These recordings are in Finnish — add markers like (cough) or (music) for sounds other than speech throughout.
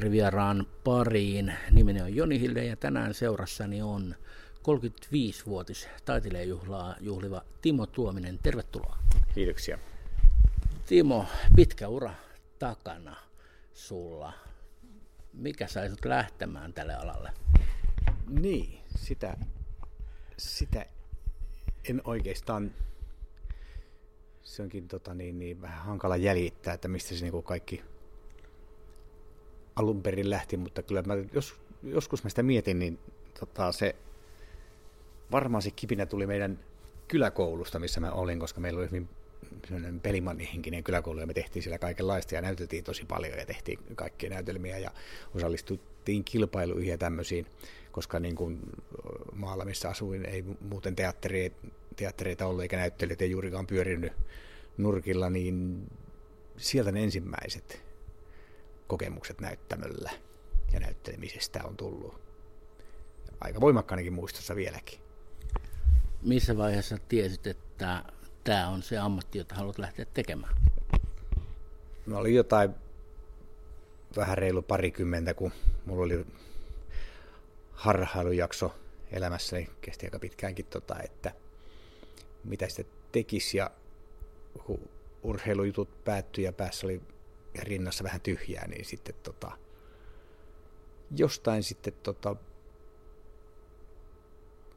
Tervetuloa Olkkarivieraan pariin. Nimeni on Joni Hilde ja tänään seurassani on 35-vuotis taiteilijajuhlaa juhliva Timo Tuominen. Tervetuloa. Kiitoksia. Timo, pitkä ura takana sulla. Mikä sai sut lähtemään tälle alalle? Niin, sitä, sitä en oikeastaan, se onkin tota, niin, niin, vähän hankala jäljittää, että mistä se niin kaikki alun perin lähti, mutta kyllä mä, jos, joskus mä sitä mietin, niin tota, se varmaan se kipinä tuli meidän kyläkoulusta, missä mä olin, koska meillä oli hyvin pelimannihenkinen kyläkoulu ja me tehtiin siellä kaikenlaista ja näyteltiin tosi paljon ja tehtiin kaikkia näytelmiä ja osallistuttiin kilpailuihin ja tämmöisiin, koska niin kuin maalla, missä asuin, ei muuten teattereita, teattereita ollut eikä näyttelijät ei juurikaan pyörinyt nurkilla, niin sieltä ne ensimmäiset kokemukset näyttämöllä ja näyttelemisestä on tullut aika voimakkaanakin muistossa vieläkin. Missä vaiheessa tiesit, että tämä on se ammatti, jota haluat lähteä tekemään? Mä olin jotain vähän reilu parikymmentä, kun mulla oli harhailujakso elämässäni, kesti aika pitkäänkin, tota, että mitä sitä tekisi ja kun urheilujutut päättyi ja päässä oli rinnassa vähän tyhjää, niin sitten tota, jostain sitten tota,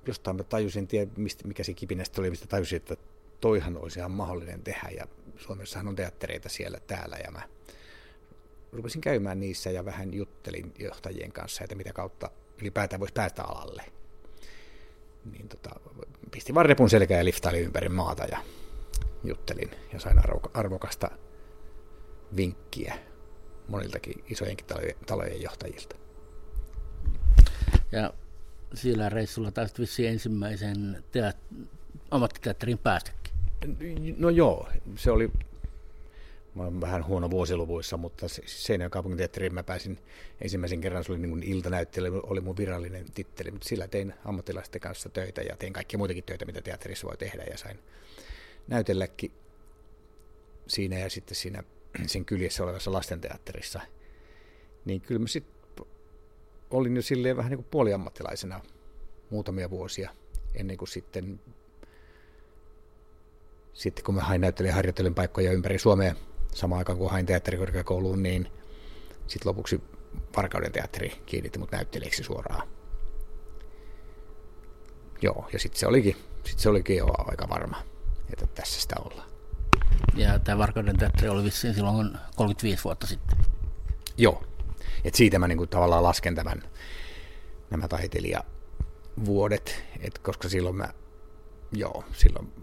jostain mä tajusin, tiedä, mistä, mikä se kipinästä oli, mistä tajusin, että toihan olisi ihan mahdollinen tehdä ja Suomessahan on teattereita siellä täällä ja mä rupesin käymään niissä ja vähän juttelin johtajien kanssa, että mitä kautta ylipäätään voisi päästä alalle. Niin tota, pistin vaan repun selkää ja liftailin ympäri maata ja juttelin ja sain arvokasta vinkkiä moniltakin isojenkin talojen johtajilta. Ja sillä reissulla taisit vissiin ensimmäisen teat- ammattiteatterin päästäkin. No joo, se oli, mä olen vähän huono vuosiluvuissa, mutta Seinäjoen kaupunginteatteriin mä pääsin ensimmäisen kerran, se oli niin iltanäyttely, oli mun virallinen titteli, mutta sillä tein ammattilaisten kanssa töitä ja tein kaikkia muitakin töitä, mitä teatterissa voi tehdä ja sain näytelläkin siinä ja sitten siinä sen kyljessä olevassa lastenteatterissa, niin kyllä mä sitten olin jo silleen vähän niin kuin puoliammattilaisena muutamia vuosia ennen kuin sitten, sitten kun mä hain näyttelijä harjoittelin paikkoja ympäri Suomea samaan aikaan kuin hain teatterikorkeakouluun, niin sitten lopuksi Varkauden teatteri kiinnitti mut näyttelijäksi suoraan. Joo, ja sitten se olikin, sit se olikin jo aika varma, että tässä sitä ollaan. Ja tämä Varkauden teatteri oli vissiin silloin 35 vuotta sitten. Joo. Et siitä mä niinku tavallaan lasken tämän, nämä taiteilijavuodet, et koska silloin mä, joo, silloin,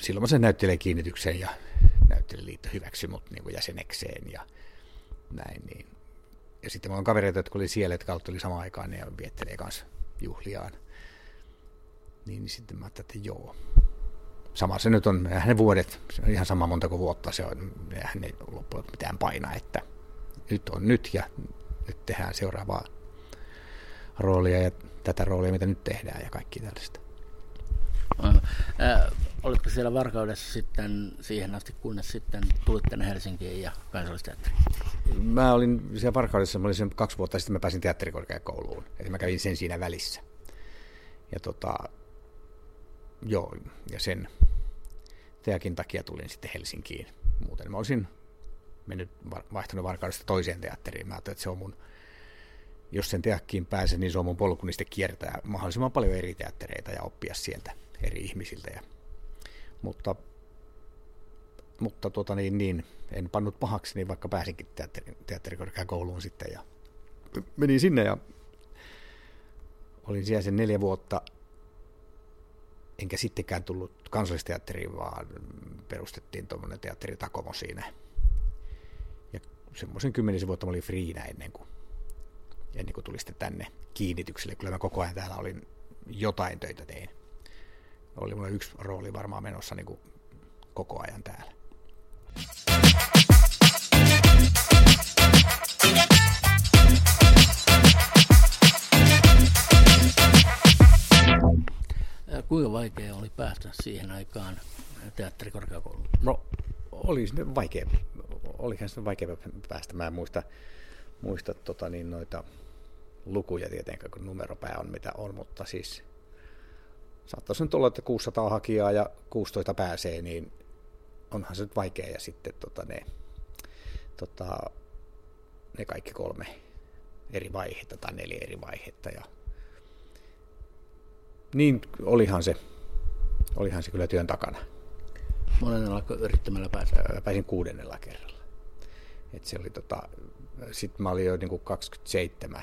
silloin mä sen näyttelijän kiinnityksen ja näyttelijäliitto hyväksyi mut niinku jäsenekseen ja näin. Niin. Ja sitten mulla on kavereita, jotka oli siellä, jotka oli samaan aikaan ja viettelee kanssa juhliaan. Niin, niin sitten mä ajattelin, että joo, sama se nyt on, eihän ne vuodet, se on ihan sama montako vuotta se on, eihän ne loppujen mitään paina, että nyt on nyt ja nyt tehdään seuraavaa roolia ja tätä roolia, mitä nyt tehdään ja kaikki tällaista. Äh, olitko siellä Varkaudessa sitten siihen asti, kunnes sitten tulit tänne Helsinkiin ja kansallisteatteriin? Mä olin siellä Varkaudessa, mä olin sen kaksi vuotta sitten, mä pääsin teatterikorkeakouluun, eli mä kävin sen siinä välissä. Ja tota, joo, ja sen teakin takia tulin sitten Helsinkiin. Muuten mä olisin mennyt, vaihtanut Varkaudesta toiseen teatteriin. Mä ajattelin, että se on mun, jos sen teakkiin pääsen, niin se on mun polku niin kiertää mahdollisimman paljon eri teattereita ja oppia sieltä eri ihmisiltä. Ja, mutta mutta tuota niin, niin, en pannut pahaksi, niin vaikka pääsinkin teatteri, teatterikorkeakouluun sitten ja menin sinne ja olin siellä sen neljä vuotta enkä sittenkään tullut kansallisteatteriin, vaan perustettiin tuommoinen teatteri Takomo siinä. Ja semmoisen kymmenisen vuotta mä olin friinä ennen kuin, ennen kuin tuli sitten tänne kiinnitykselle. Kyllä mä koko ajan täällä olin jotain töitä tein. Oli mulla yksi rooli varmaan menossa niin kuin koko ajan täällä. Kuinka vaikea oli päästä siihen aikaan teatterikorkeakouluun? No, oli vaikea. olihan se vaikea päästä. Mä en muista, muista tota, niin noita lukuja tietenkään, kun numeropää on mitä on, mutta siis saattaisi nyt olla, että 600 hakijaa ja 16 pääsee, niin onhan se nyt vaikea. Ja sitten tota, ne, tota, ne kaikki kolme eri vaihetta tai neljä eri vaihetta. Ja niin olihan se, olihan se kyllä työn takana. Monella yrittämällä päästä? Pääsin kuudennella kerralla. Et se oli tota, sitten mä olin jo niin kuin 27.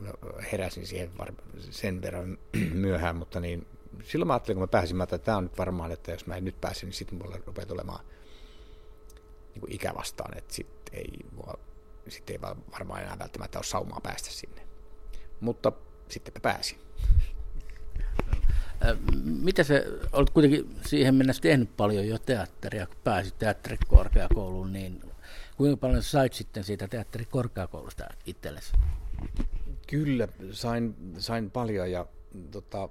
Mä heräsin siihen sen verran (clears throat) myöhään, mutta niin, silloin mä ajattelin, kun mä pääsin, että tämä on nyt varmaan, että jos mä en nyt pääse, niin sitten mulla rupeaa tulemaan niin kuin ikä vastaan, että sitten ei, sit ei varmaan enää välttämättä ole saumaa päästä sinne. Mutta sitten mä pääsin. Mitä se, olet kuitenkin siihen mennessä tehnyt paljon jo teatteria, kun pääsit teatterikorkeakouluun, niin kuinka paljon sait sitten siitä teatterikorkeakoulusta itsellesi? Kyllä, sain, sain paljon ja tota,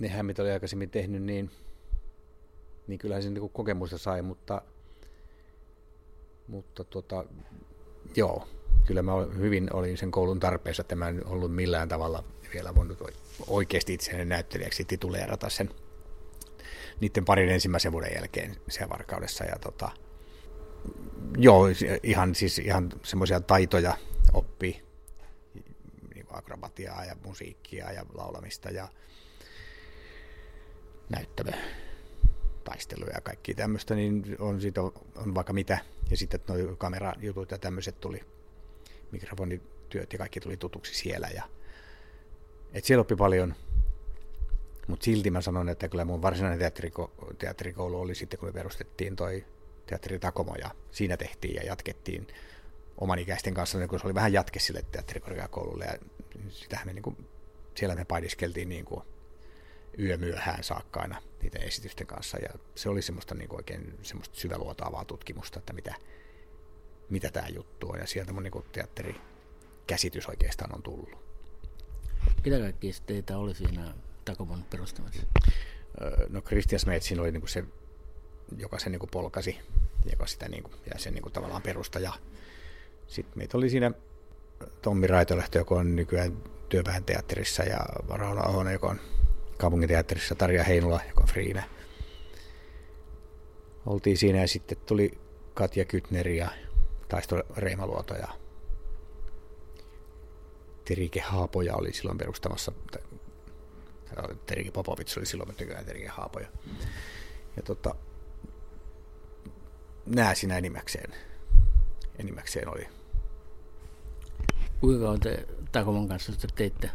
nehän mitä oli aikaisemmin tehnyt, niin, niin kyllähän se niin kokemusta sai, mutta, mutta tota, joo, kyllä mä hyvin olin sen koulun tarpeessa, että mä en ollut millään tavalla vielä voinut oikeasti itseäni näyttelijäksi tituleerata sen niiden parin ensimmäisen vuoden jälkeen siellä varkaudessa. Ja tota, joo, ihan, siis ihan semmoisia taitoja oppi, niin akrobatiaa ja musiikkia ja laulamista ja näyttävä taisteluja ja kaikki tämmöistä, niin on, siitä on, on vaikka mitä. Ja sitten nuo kamerajutut ja tämmöiset tuli, mikrofonityöt ja kaikki tuli tutuksi siellä. Ja, et siellä oppi paljon, mutta silti mä sanon, että kyllä mun varsinainen teatteriko, teatterikoulu oli sitten, kun me perustettiin toi teatteri Takomo ja siinä tehtiin ja jatkettiin oman ikäisten kanssa, niin kun se oli vähän jatke sille teatterikorkeakoululle ja sitähän me niin kuin, siellä me paidiskeltiin niin kuin yömyöhään saakka aina niiden esitysten kanssa ja se oli semmoista niin kuin oikein semmoista syväluotaavaa tutkimusta, että mitä, mitä tämä juttu on ja sieltä mun niin teatterikäsitys oikeastaan on tullut. Mitä kaikkia teitä oli siinä Takomon perustamisessa? No Christian Smetsin oli niin kuin se, joka sen niin polkasi, joka sitä niin kuin, ja sen niin tavallaan perustaja. Sitten meitä oli siinä Tommi Raitolehto, joka on nykyään työväen teatterissa, ja Rauno Ahonen, joka on kaupunginteatterissa, Tarja Heinola, joka on Friina. Oltiin siinä ja sitten tuli Katja Kytneri ja Taisto Reimaluoto ja Terike Haapoja oli silloin perustamassa, Terike Popovits oli silloin nykyään Terike Haapoja. Ja tota, nää siinä enimmäkseen, enimmäkseen oli. Kuinka on te Takomon kanssa sitten teitte?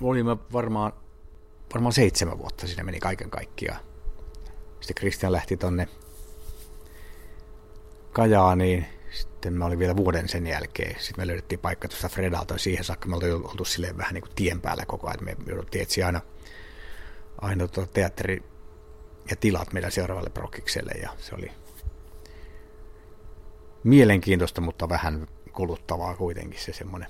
Olimme varmaan, varmaan seitsemän vuotta siinä meni kaiken kaikkiaan. Sitten Christian lähti tonne Kajaaniin sitten mä olin vielä vuoden sen jälkeen. Sitten me löydettiin paikka tuosta Fredalta ja siihen saakka me oltiin oltu silleen vähän niin kuin tien päällä koko ajan. Me jouduttiin etsiä aina, aina tuota teatteri ja tilat meidän seuraavalle prokkikselle ja se oli mielenkiintoista, mutta vähän kuluttavaa kuitenkin se semmoinen.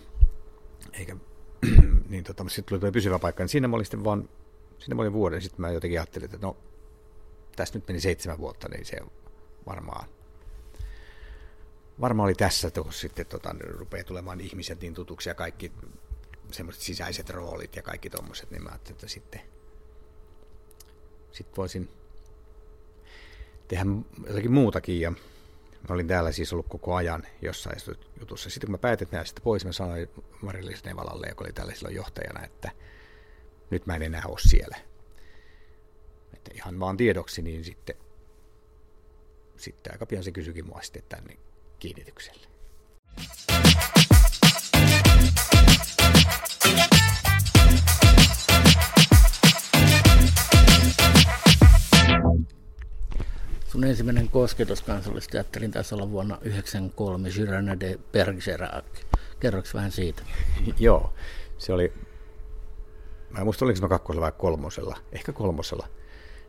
Eikä, (clears throat) niin tota, sitten tuli pysyvä paikka, niin siinä mä olin sitten vaan, siinä mä olin vuoden, sitten mä jotenkin ajattelin, että no, tässä nyt meni seitsemän vuotta, niin se varmaan varmaan oli tässä, kun sitten tota, rupeaa tulemaan ihmiset niin tutuksi ja kaikki semmoiset sisäiset roolit ja kaikki tuommoiset, niin mä ajattelin, että sitten, sitten voisin tehdä jotakin muutakin. Ja mä olin täällä siis ollut koko ajan jossain jutussa. Sitten kun mä päätin näistä sitten pois, mä sanoin Marilis Nevalalle, joka oli täällä silloin johtajana, että nyt mä en enää ole siellä. Että ihan vaan tiedoksi, niin sitten, sitten aika pian se kysyikin mua sitten, että niin kiinnitykselle. Sun ensimmäinen kosketus kansallisteatterin taisi olla vuonna 1993, Girana de Bergerac. Kerroks vähän siitä? (laughs) Joo, se oli, mä en muista oliko mä kakkosella vai kolmosella, ehkä kolmosella.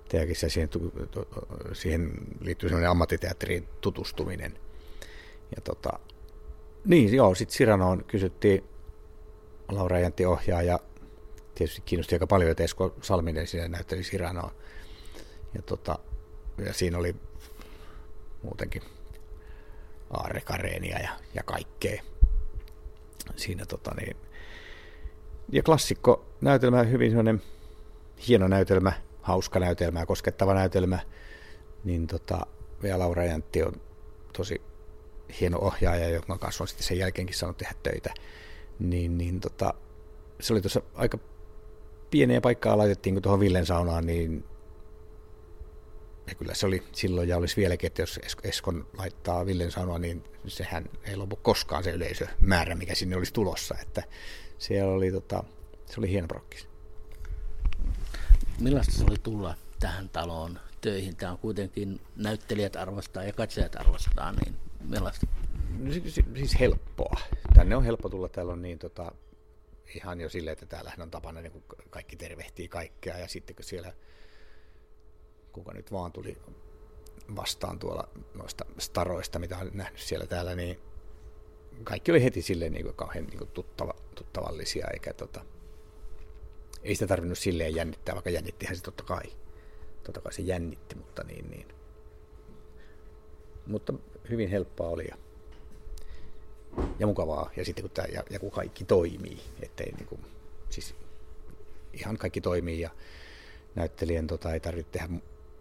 Teakin siihen, siihen liittyy sellainen ammattiteatteriin tutustuminen – ja tota, niin joo, sitten Siranoon kysyttiin Laura Jäntti ohjaa ja tietysti kiinnosti aika paljon, että Esko Salminen siinä näytteli Siranoa. Ja tota, ja siinä oli muutenkin aarrekareenia ja, ja kaikkea. Siinä tota niin, ja klassikko näytelmä, hyvin sellainen hieno näytelmä, hauska näytelmä ja koskettava näytelmä, niin tota, vielä Laura Jäntti on tosi hieno ohjaaja, jonka kanssa on sitten sen jälkeenkin saanut tehdä töitä. Niin, niin tota, se oli tuossa aika pieneen paikkaa laitettiin, kun tuohon Villen saunaan, niin ja kyllä se oli silloin ja olisi vieläkin, että jos Eskon laittaa Villen sanoa, niin sehän ei lopu koskaan se yleisömäärä, mikä sinne olisi tulossa. Että siellä oli, tota, se oli hieno prokkis. Millaista se oli tulla tähän taloon töihin? Tämä on kuitenkin näyttelijät arvostaa ja katsojat arvostaa, niin millaista? No, siis, siis helppoa. Tänne on helppo tulla, täällä on niin tota, ihan jo silleen, että täällähän on tapana niin kaikki tervehtii kaikkea ja sitten kun siellä kuka nyt vaan tuli vastaan tuolla noista staroista, mitä olen nähnyt siellä täällä, niin kaikki oli heti silleen niin kuin kauhean niin kuin tuttava, tuttavallisia, eikä tota, ei sitä tarvinnut silleen jännittää, vaikka jännittihän se totta kai. Totta kai se jännitti, mutta niin, niin. Mutta hyvin helppoa oli ja, ja mukavaa. Ja sitten kun, tämä, ja, ja kun kaikki toimii, ettei niin kuin, siis ihan kaikki toimii ja näyttelijän tota, ei tarvitse tehdä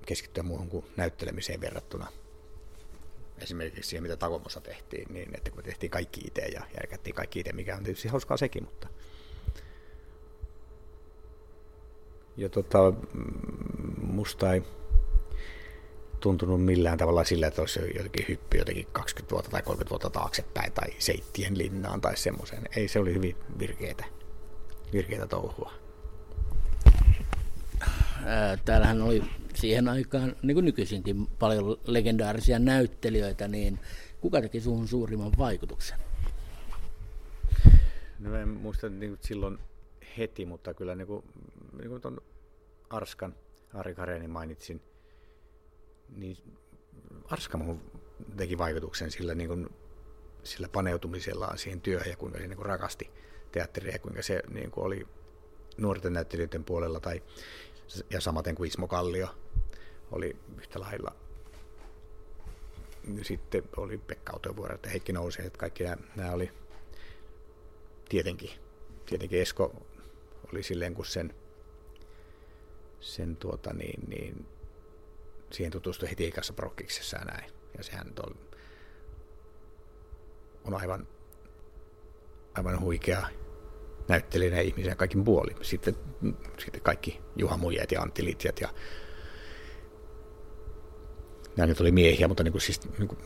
keskittyä muuhun kuin näyttelemiseen verrattuna esimerkiksi siihen, mitä Takomossa tehtiin, niin että kun tehtiin kaikki itse ja järkättiin kaikki itse, mikä on tietysti hauskaa sekin, mutta ja tota, musta ei tuntunut millään tavalla sillä, että olisi jotenkin hyppy jotenkin 20 vuotta tai 30 vuotta taaksepäin tai Seittien linnaan tai semmoisen. Ei, se oli hyvin virkeitä, virkeitä touhua. Täällähän oli siihen aikaan, niin kuin nykyisinkin, paljon legendaarisia näyttelijöitä, niin kuka teki suhun suurimman vaikutuksen? No en muista niin kuin silloin heti, mutta kyllä niin kuin, niin kuin tuon Arskan, Ari Karenin mainitsin, niin Arska teki vaikutuksen sillä, niin kuin, sillä paneutumisellaan siihen työhön ja kuinka se niin kuin rakasti teatteria ja kuinka se niin kuin oli nuorten näyttelijöiden puolella tai ja samaten kuin Ismo Kallio oli yhtä lailla. Sitten oli Pekka Autovuori ja Heikki Nousi, että kaikki nämä, nämä oli tietenkin, tietenkin Esko oli silleen, kun sen, sen tuota niin, niin, siihen tutustui heti ikässä prokkiksessa ja näin. Ja sehän on, on aivan, aivan huikea näyttelijänä ihmisen kaikin puoli. Sitten, sitten kaikki Juha Mujet ja Antti Litjat ja nämä nyt oli miehiä, mutta niin kuin siis niin kuin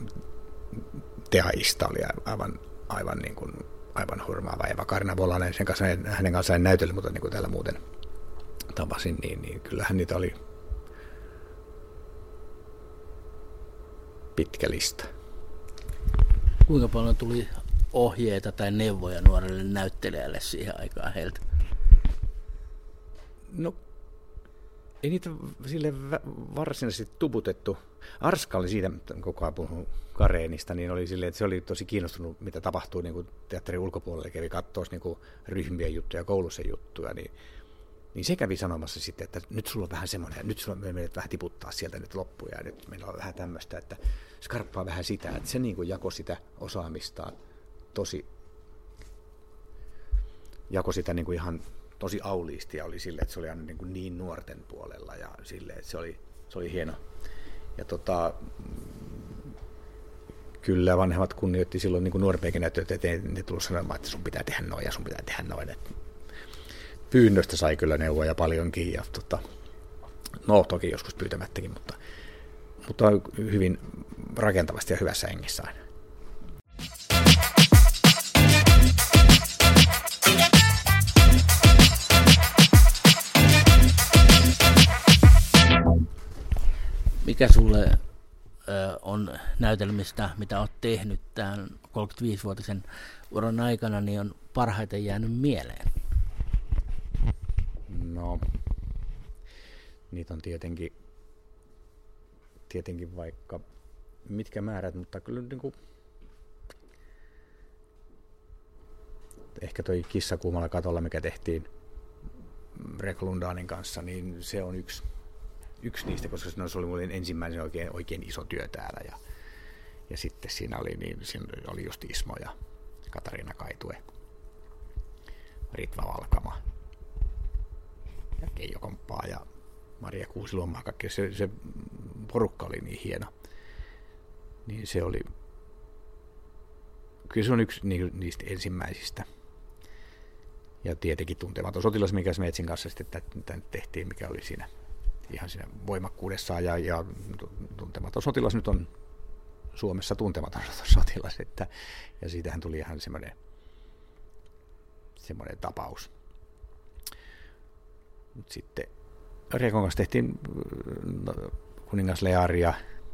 Teaista oli aivan, aivan, niin kuin, aivan hurmaava. Eva Karina Volanen, sen kanssa, hänen kanssaan en näytellyt, mutta niin kuin täällä muuten tapasin, niin, niin kyllähän niitä oli pitkä lista. Kuinka paljon tuli ohjeita tai neuvoja nuorelle näyttelijälle siihen aikaan heiltä? No, ei niitä sille varsinaisesti tuputettu. Arska oli siitä, koko ajan puhunut Kareenista, niin oli silleen, että se oli tosi kiinnostunut, mitä tapahtuu niin kuin teatterin ulkopuolella, kävi katsoa niin ryhmien juttuja, koulussa juttuja, niin, niin se kävi sanomassa sitten, että nyt sulla on vähän semmoinen, ja nyt sulla me menet vähän tiputtaa sieltä nyt loppuja, ja nyt meillä on vähän tämmöistä, että skarppaa vähän sitä, että se niin kuin jakoi sitä osaamistaan tosi, jakoi sitä niin kuin ihan tosi auliisti ja oli sille, että se oli aina niin, kuin niin nuorten puolella ja sille, että se oli, se oli hieno. Ja tota, kyllä vanhemmat kunnioitti silloin niin nuorempiakin näyttöitä, että ne tullut sanomaan, että sun pitää tehdä noin ja sun pitää tehdä noin. Et pyynnöstä sai kyllä neuvoja paljonkin ja tota, no toki joskus pyytämättäkin, mutta, mutta hyvin rakentavasti ja hyvässä hengessä aina. mikä sulle on näytelmistä, mitä olet tehnyt tämän 35-vuotisen uran aikana, niin on parhaiten jäänyt mieleen? No, niitä on tietenkin, tietenkin vaikka mitkä määrät, mutta kyllä niin kuin, ehkä toi kissa kuumalla katolla, mikä tehtiin Reklundaanin kanssa, niin se on yksi yksi niistä, koska se oli mulle ensimmäinen oikein, oikein iso työ täällä. Ja, ja sitten siinä oli, niin, siinä oli just Ismo ja Katariina Kaitue, Ritva Valkama ja Keijo Komppaa ja Maria Kuusiluomaa. Kaikki se, se porukka oli niin hieno. Niin se oli, kyllä se on yksi niistä ensimmäisistä. Ja tietenkin tuntematon sotilas, mikä me Etsin kanssa sitten tämän tehtiin, mikä oli siinä ihan siinä voimakkuudessaan. Ja, ja tuntematon sotilas nyt on Suomessa tuntematon (laughs) sotilas. Että, ja siitähän tuli ihan semmoinen, semmoinen tapaus. Mut sitten Riekon kanssa tehtiin no, kuningas Leari ja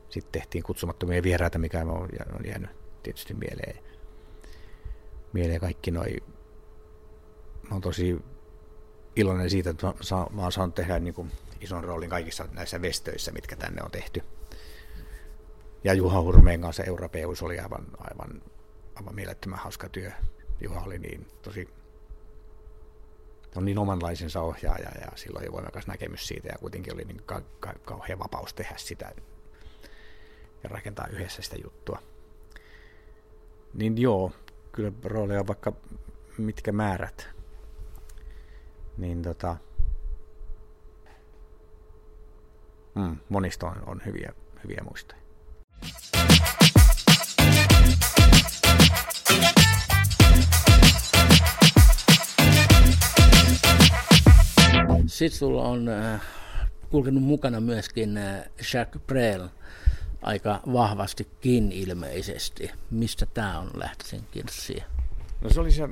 sitten tehtiin kutsumattomia vieraita, mikä on jäänyt tietysti mieleen. Mieleen kaikki noi. Mä oon tosi iloinen siitä, että mä oon saanut tehdä niin kuin ison roolin kaikissa näissä vestöissä, mitkä tänne on tehty. Ja Juha Hurmeen kanssa Europeus oli aivan, aivan, aivan mielettömän hauska työ. Juha oli niin tosi on niin omanlaisensa ohjaaja ja silloin oli voimakas näkemys siitä ja kuitenkin oli niin ka- ka- kauhean vapaus tehdä sitä ja rakentaa yhdessä sitä juttua. Niin joo, kyllä rooleja vaikka mitkä määrät, niin tota, mm, monista on, on hyviä, hyviä muistoja. Sitten sulla on äh, kulkenut mukana myöskin äh, Jacques Brel aika vahvastikin ilmeisesti. Mistä tämä on lähtöisin kirssiä? No se oli se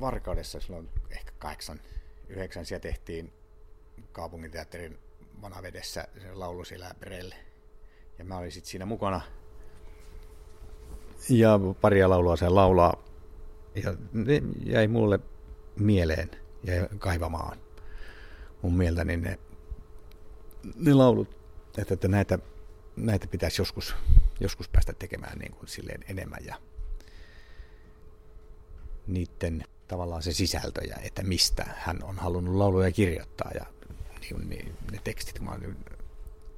Varkaudessa silloin ehkä kahdeksan, yhdeksän. Siellä tehtiin kaupunginteatterin vanavedessä se laulu siellä Brel. Ja mä olin sitten siinä mukana. Ja paria laulua se laulaa. Ja ne jäi mulle mieleen ja kaivamaan mun mielestäni ne, ne laulut, että, että näitä, näitä pitäisi joskus, joskus päästä tekemään niin kuin silleen enemmän ja niiden tavallaan se sisältö ja että mistä hän on halunnut lauluja kirjoittaa ja niin, niin, ne tekstit, kun mä oon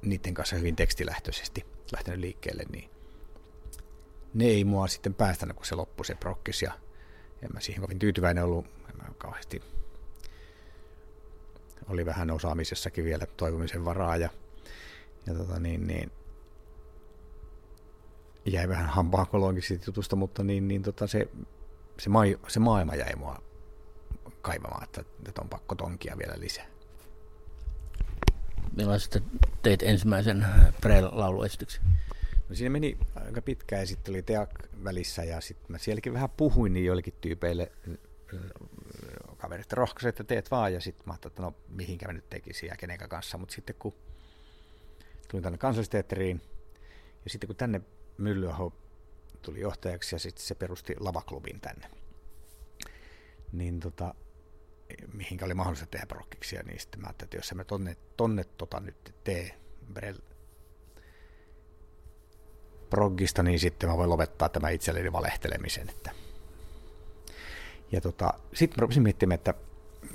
niiden kanssa hyvin tekstilähtöisesti lähtenyt liikkeelle, niin ne ei mua sitten päästänyt, kun se loppui se prokkis ja en mä siihen kovin tyytyväinen ollut, en mä kauheasti oli vähän osaamisessakin vielä toivomisen varaa ja, ja tota niin, niin, jäi vähän hampaakoloonkin siitä jutusta, mutta niin, niin tota se, se, mai, se maailma jäi mua kaivamaan, että, että on pakko tonkia vielä lisää. Millaista teit ensimmäisen Prel-lauluesityksen? No siinä meni aika pitkään ja sitten oli Teak välissä ja sitten mä sielläkin vähän puhuin niin joillekin tyypeille kaverit rohkaisi, että teet vaan, ja sitten mä ajattelin, että no mihinkä mä nyt tekisin ja kenenkä kanssa, mutta sitten kun tulin tänne kansallisteatteriin, ja sitten kun tänne Myllyaho tuli johtajaksi ja sitten se perusti lavaklubin tänne, niin tota, mihinkä oli mahdollista tehdä prokkiksia, niin sitten mä ajattelin, että jos mä tonne, tonne tota nyt tee Brel proggista, niin sitten mä voin lopettaa tämä itselleni valehtelemisen, että ja tota, sitten mä rupesin miettimään, että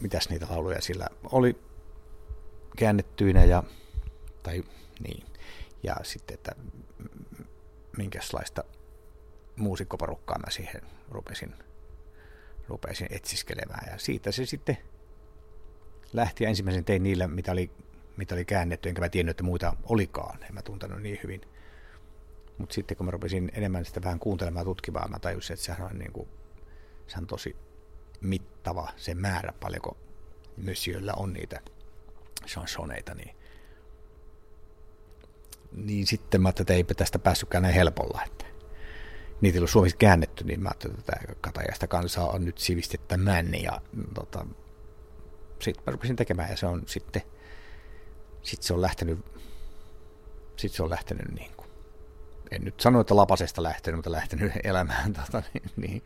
mitäs niitä lauluja sillä oli käännettyinä ja, tai niin, ja sitten, että minkälaista muusikkoporukkaa mä siihen rupesin, rupesin etsiskelemään. Ja siitä se sitten lähti ja ensimmäisen tein niillä, mitä oli, mitä oli käännetty, enkä mä tiennyt, että muita olikaan. En mä tuntenut niin hyvin. Mutta sitten kun mä rupesin enemmän sitä vähän kuuntelemaan ja tutkimaan, mä tajusin, että sehän on, niin kuin, sehän on tosi mittava se määrä, paljonko Monsieurllä on niitä. Chansoneita, niin, niin sitten mä ajattelin, että eipä tästä päässytkään näin helpolla, että niitä ei ollut suomeksi käännetty, niin mä ajattelin, että tämä katajasta kansaa on nyt sivistettämään, ja tota, sitten mä rupesin tekemään, ja se on sitten, sitten se on lähtenyt, sitten se on lähtenyt niin kuin, en nyt sano, että lapasesta lähtenyt, mutta lähtenyt elämään (laughs) tota, niin, niin,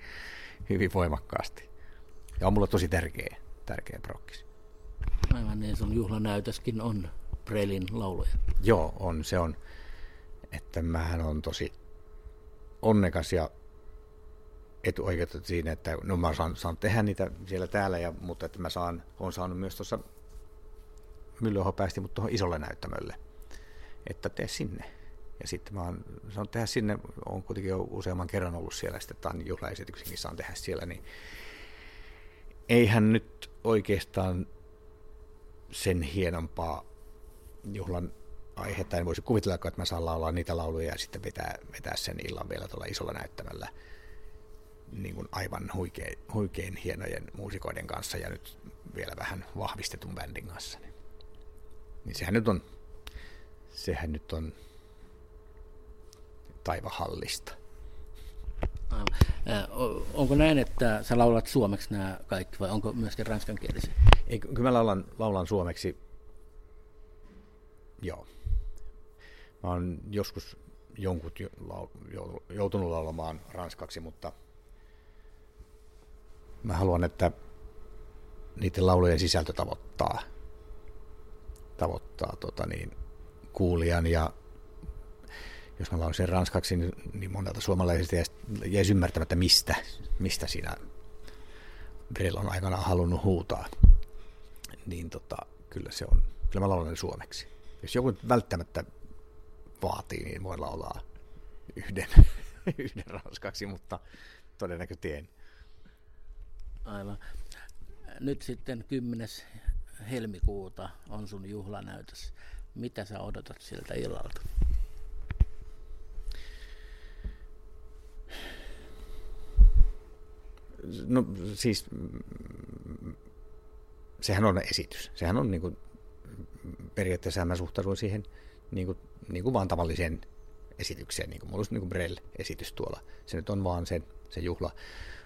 hyvin voimakkaasti. Ja on mulle tosi tärkeä, tärkeä prokkis. Aivan niin, sun juhlanäytöskin on Brelin lauluja. Joo, on. Se on, että mähän on tosi onnekas ja etuoikeutettu siinä, että no mä saan, saan tehdä niitä siellä täällä, ja, mutta että mä saan, on saanut myös tuossa Myllyho päästi mut tuohon isolle näyttämölle. että tee sinne. Ja sitten mä oon sanonut tehdä sinne, on kuitenkin jo useamman kerran ollut siellä, sitten tämän juhlaesityksenkin saan tehdä siellä, niin eihän nyt oikeastaan sen hienompaa juhlan aihetta en voisi kuvitella, että mä saan laulaa niitä lauluja ja sitten vetää, vetää sen illan vielä tuolla isolla näyttämällä niin kuin aivan huikein, huikein hienojen muusikoiden kanssa ja nyt vielä vähän vahvistetun bändin kanssa. Niin, niin sehän nyt on, sehän nyt on taivahallista. Onko näin, että sä laulat suomeksi nämä kaikki vai onko myöskin ranskankielisiä? Ei, kyllä mä laulan, laulan suomeksi, joo. Mä oon joskus jonkun joutunut laulamaan ranskaksi, mutta mä haluan, että niiden laulujen sisältö tavoittaa, tavoittaa tota niin, kuulijan ja jos mä lausin ranskaksi, niin, niin monelta suomalaisista jäisi ymmärtämättä, mistä, mistä siinä Brell on aikana halunnut huutaa. Niin tota, kyllä se on, kyllä mä laulan suomeksi. Jos joku välttämättä vaatii, niin voi laulaa yhden, (laughs) yhden ranskaksi, mutta todennäköisesti en. Aivan. Nyt sitten 10. helmikuuta on sun juhlanäytös. Mitä sä odotat siltä illalta? No siis, sehän on esitys. Sehän on niin kuin, periaatteessa mä suhtaudun siihen niin kuin, niin kuin vaan tavalliseen esitykseen, niin kuin mulla olisi niin kuin Brell-esitys tuolla. Se nyt on vaan se, se juhla.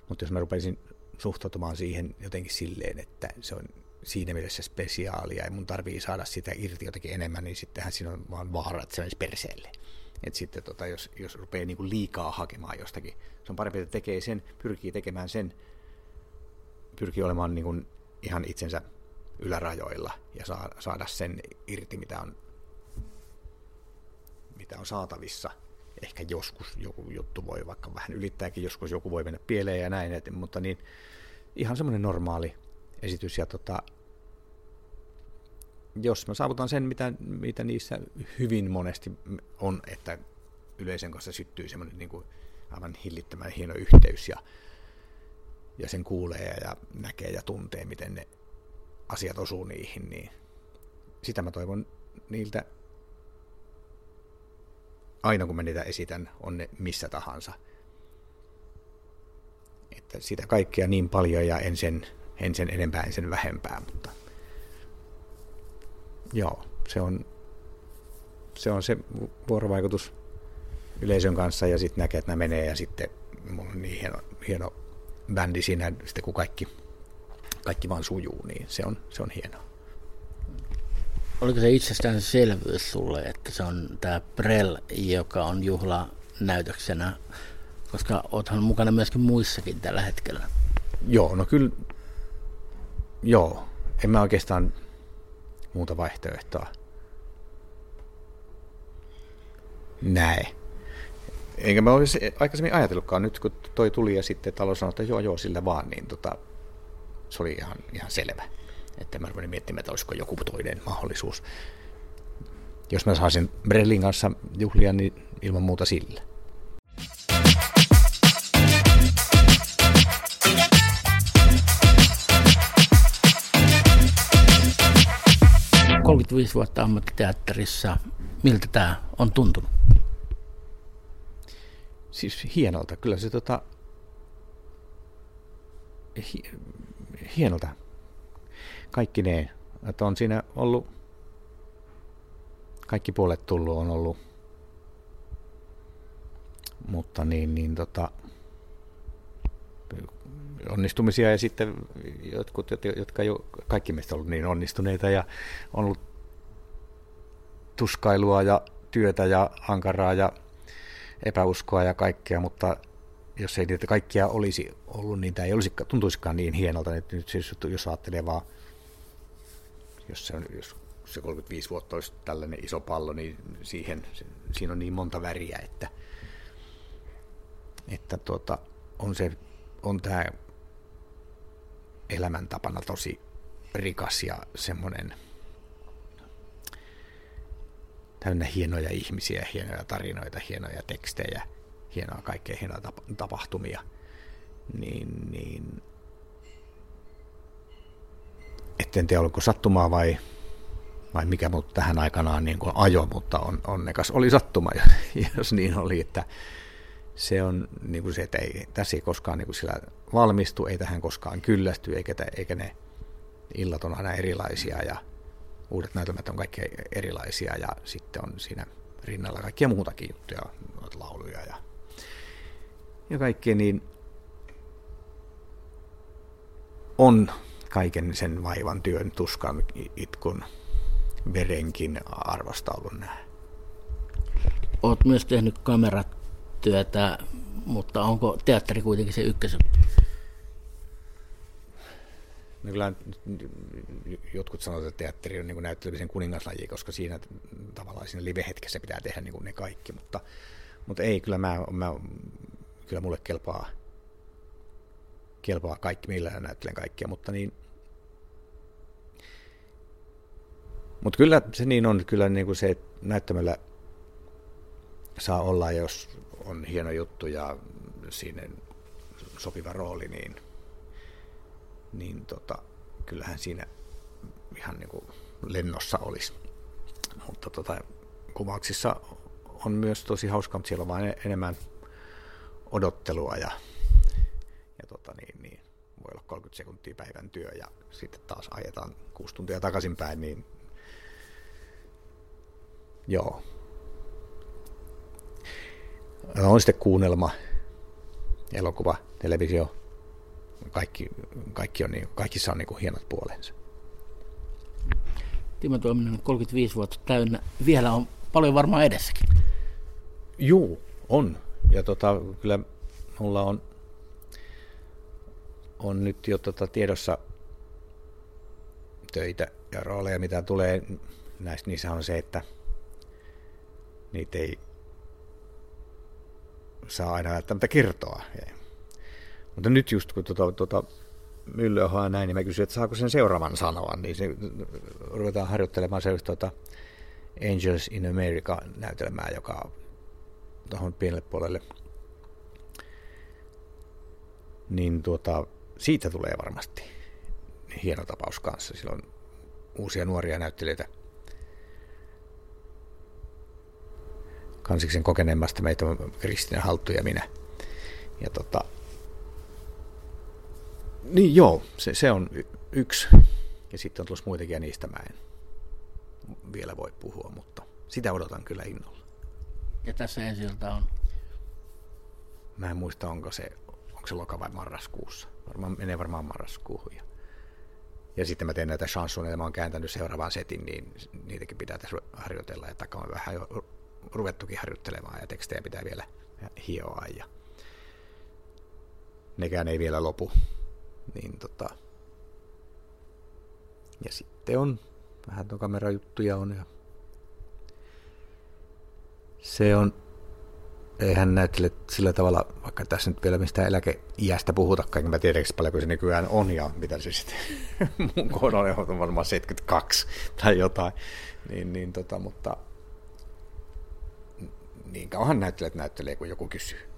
Mutta jos mä rupeisin suhtautumaan siihen jotenkin silleen, että se on siinä mielessä spesiaalia ja mun tarvii saada sitä irti jotenkin enemmän, niin sittenhän siinä on vaan vaara, että se menisi perseelle. Et sitten tota, jos, jos rupeaa niin kuin liikaa hakemaan jostakin, se on parempi, että tekee sen, pyrkii tekemään sen, pyrkii olemaan niin kuin ihan itsensä ylärajoilla ja saa, saada sen irti, mitä on, mitä on saatavissa. Ehkä joskus joku juttu voi vaikka vähän ylittääkin, joskus joku voi mennä pieleen ja näin, et, mutta niin, ihan semmoinen normaali esitys. Ja tota, jos mä saavutan sen, mitä, mitä niissä hyvin monesti on, että yleisön kanssa syttyy semmoinen niin kuin aivan hillittömän hieno yhteys ja, ja sen kuulee ja näkee ja tuntee, miten ne asiat osuu niihin, niin sitä mä toivon niiltä aina kun mä niitä esitän, on ne missä tahansa. Että sitä kaikkea niin paljon ja en sen, en sen enempää, en sen vähempää, mutta joo, se on se, on se vuorovaikutus yleisön kanssa ja sitten näkee, että nämä menee ja sitten mulla on niin hieno, hieno bändi siinä, sitten kun kaikki, kaikki vaan sujuu, niin se on, se on hienoa. Oliko se itsestäänselvyys sulle, että se on tämä Prel, joka on juhla näytöksenä, koska oothan mukana myöskin muissakin tällä hetkellä? Joo, no kyllä, joo. En mä oikeastaan muuta vaihtoehtoa näe. Enkä mä olisi aikaisemmin ajatellutkaan, nyt kun toi tuli ja sitten talo sanoi, että joo joo sillä vaan, niin tota, se oli ihan, ihan selvä. Että mä rupesin miettimään, että olisiko joku toinen mahdollisuus. Jos mä saisin Brellin kanssa juhlia, niin ilman muuta sillä. Viisi vuotta ammattiteatterissa. Miltä tämä on tuntunut? Siis hienolta. Kyllä se tota, hi, hienolta kaikki ne, että on siinä ollut, kaikki puolet tullut on ollut, mutta niin, niin tota, onnistumisia ja sitten jotkut, jotka ole kaikki meistä ollut niin onnistuneita ja on ollut tuskailua ja työtä ja ankaraa ja epäuskoa ja kaikkea, mutta jos ei niitä kaikkia olisi ollut, niin tämä ei olisi, tuntuisikaan niin hienolta. Että nyt siis, jos ajattelee vaan jos se, on, jos se 35 vuotta olisi tällainen iso pallo, niin siihen, siinä on niin monta väriä, että, että tuota, on, se, on tämä elämäntapana tosi rikas ja semmoinen täynnä hienoja ihmisiä, hienoja tarinoita, hienoja tekstejä, hienoa kaikkea hienoja tapahtumia, niin, niin etten tiedä oliko sattumaa vai, vai mikä mut tähän aikanaan niin ajo, mutta on, onnekas oli sattuma, (laughs) jos niin oli, että se on niin kuin se, että ei, tässä ei koskaan niin kuin sillä valmistu, ei tähän koskaan kyllästy, eikä, eikä ne illat on aina erilaisia ja uudet näytelmät on kaikki erilaisia ja sitten on siinä rinnalla kaikkia muutakin juttuja, lauluja ja, ja kaikkea, niin on kaiken sen vaivan työn, tuskan, itkun, verenkin arvosta ollut nähdä. Olet myös tehnyt kameratyötä, mutta onko teatteri kuitenkin se ykkösen? No kyllä jotkut sanovat, että teatteri on niin näyttelemisen kuningaslaji, koska siinä tavallaan siinä live-hetkessä pitää tehdä niin kuin ne kaikki, mutta, mutta ei, kyllä, mä, mä, kyllä mulle kelpaa, kelpaa kaikki, millä näyttelen kaikkia, mutta niin, mutta kyllä se niin on, kyllä niin kuin se, näyttämällä saa olla, jos on hieno juttu ja siinä sopiva rooli, niin niin tota, kyllähän siinä ihan niin kuin lennossa olisi. Mutta tota, kuvauksissa on myös tosi hauska, mutta siellä on vain enemmän odottelua ja, ja tota niin, niin, voi olla 30 sekuntia päivän työ ja sitten taas ajetaan kuusi tuntia takaisinpäin, niin joo. On sitten kuunnelma, elokuva, televisio, kaikki, kaikki on niin, kaikissa on niin kuin hienot puolensa. Timo Tuominen on 35 vuotta täynnä. Vielä on paljon varmaan edessäkin. Juu, on. Ja tota, kyllä mulla on, on nyt jo tota tiedossa töitä ja rooleja, mitä tulee. Näistä niissä on se, että niitä ei saa aina välttämättä kertoa. Mutta nyt just kun tuota, tuota Myllyohoa näin, niin mä kysyin, että saako sen seuraavan sanoa, niin se, ruvetaan harjoittelemaan sellaista tuota Angels in America-näytelmää, joka tuohon pienelle puolelle. Niin tuota, siitä tulee varmasti hieno tapaus kanssa. Sillä on uusia nuoria näyttelijöitä. Kansiksen kokeneemmasta meitä on Kristina Halttu ja minä. Ja tota, niin joo, se, se on yksi. Ja sitten on tulossa muitakin ja niistä mä en vielä voi puhua, mutta sitä odotan kyllä innolla. Ja tässä ensiltä on? Mä en muista, onko se, onko se loka vai marraskuussa. Varmaan, menee varmaan marraskuuhun. Ja, ja sitten mä teen näitä chansoneja, mä oon kääntänyt seuraavaan setin, niin niitäkin pitää tässä harjoitella. Ja takaa vähän jo ruvettukin harjoittelemaan ja tekstejä pitää vielä hioa. Ja nekään ei vielä lopu. Niin tota, ja sitten on vähän tuon kamerajuttuja on ja se on, eihän näyttele sillä tavalla, vaikka tässä nyt vielä mistä eläkeiästä puhutakaan, niin mä tiedän paljonko se nykyään on ja mitä se sitten (laughs) mun kohdalla on varmaan 72 tai jotain, niin, niin tota, mutta niin kauan näyttelijät näyttelee, kun joku kysyy.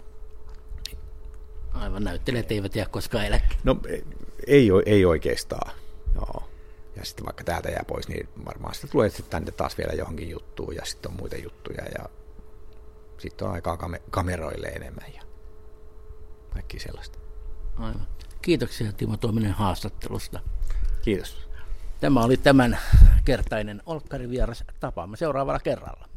Aivan, näyttelijät eivät jää koskaan eläkkeelle. No ei, ei oikeastaan, joo. Ja sitten vaikka täältä jää pois, niin varmaan sitten tulee sitten tänne taas vielä johonkin juttuun ja sitten on muita juttuja ja sitten on aikaa kameroille enemmän ja kaikki sellaista. Aivan. Kiitoksia Timo Tuominen haastattelusta. Kiitos. Tämä oli tämän kertainen Olkkari vieras. Tapaamme seuraavalla kerralla.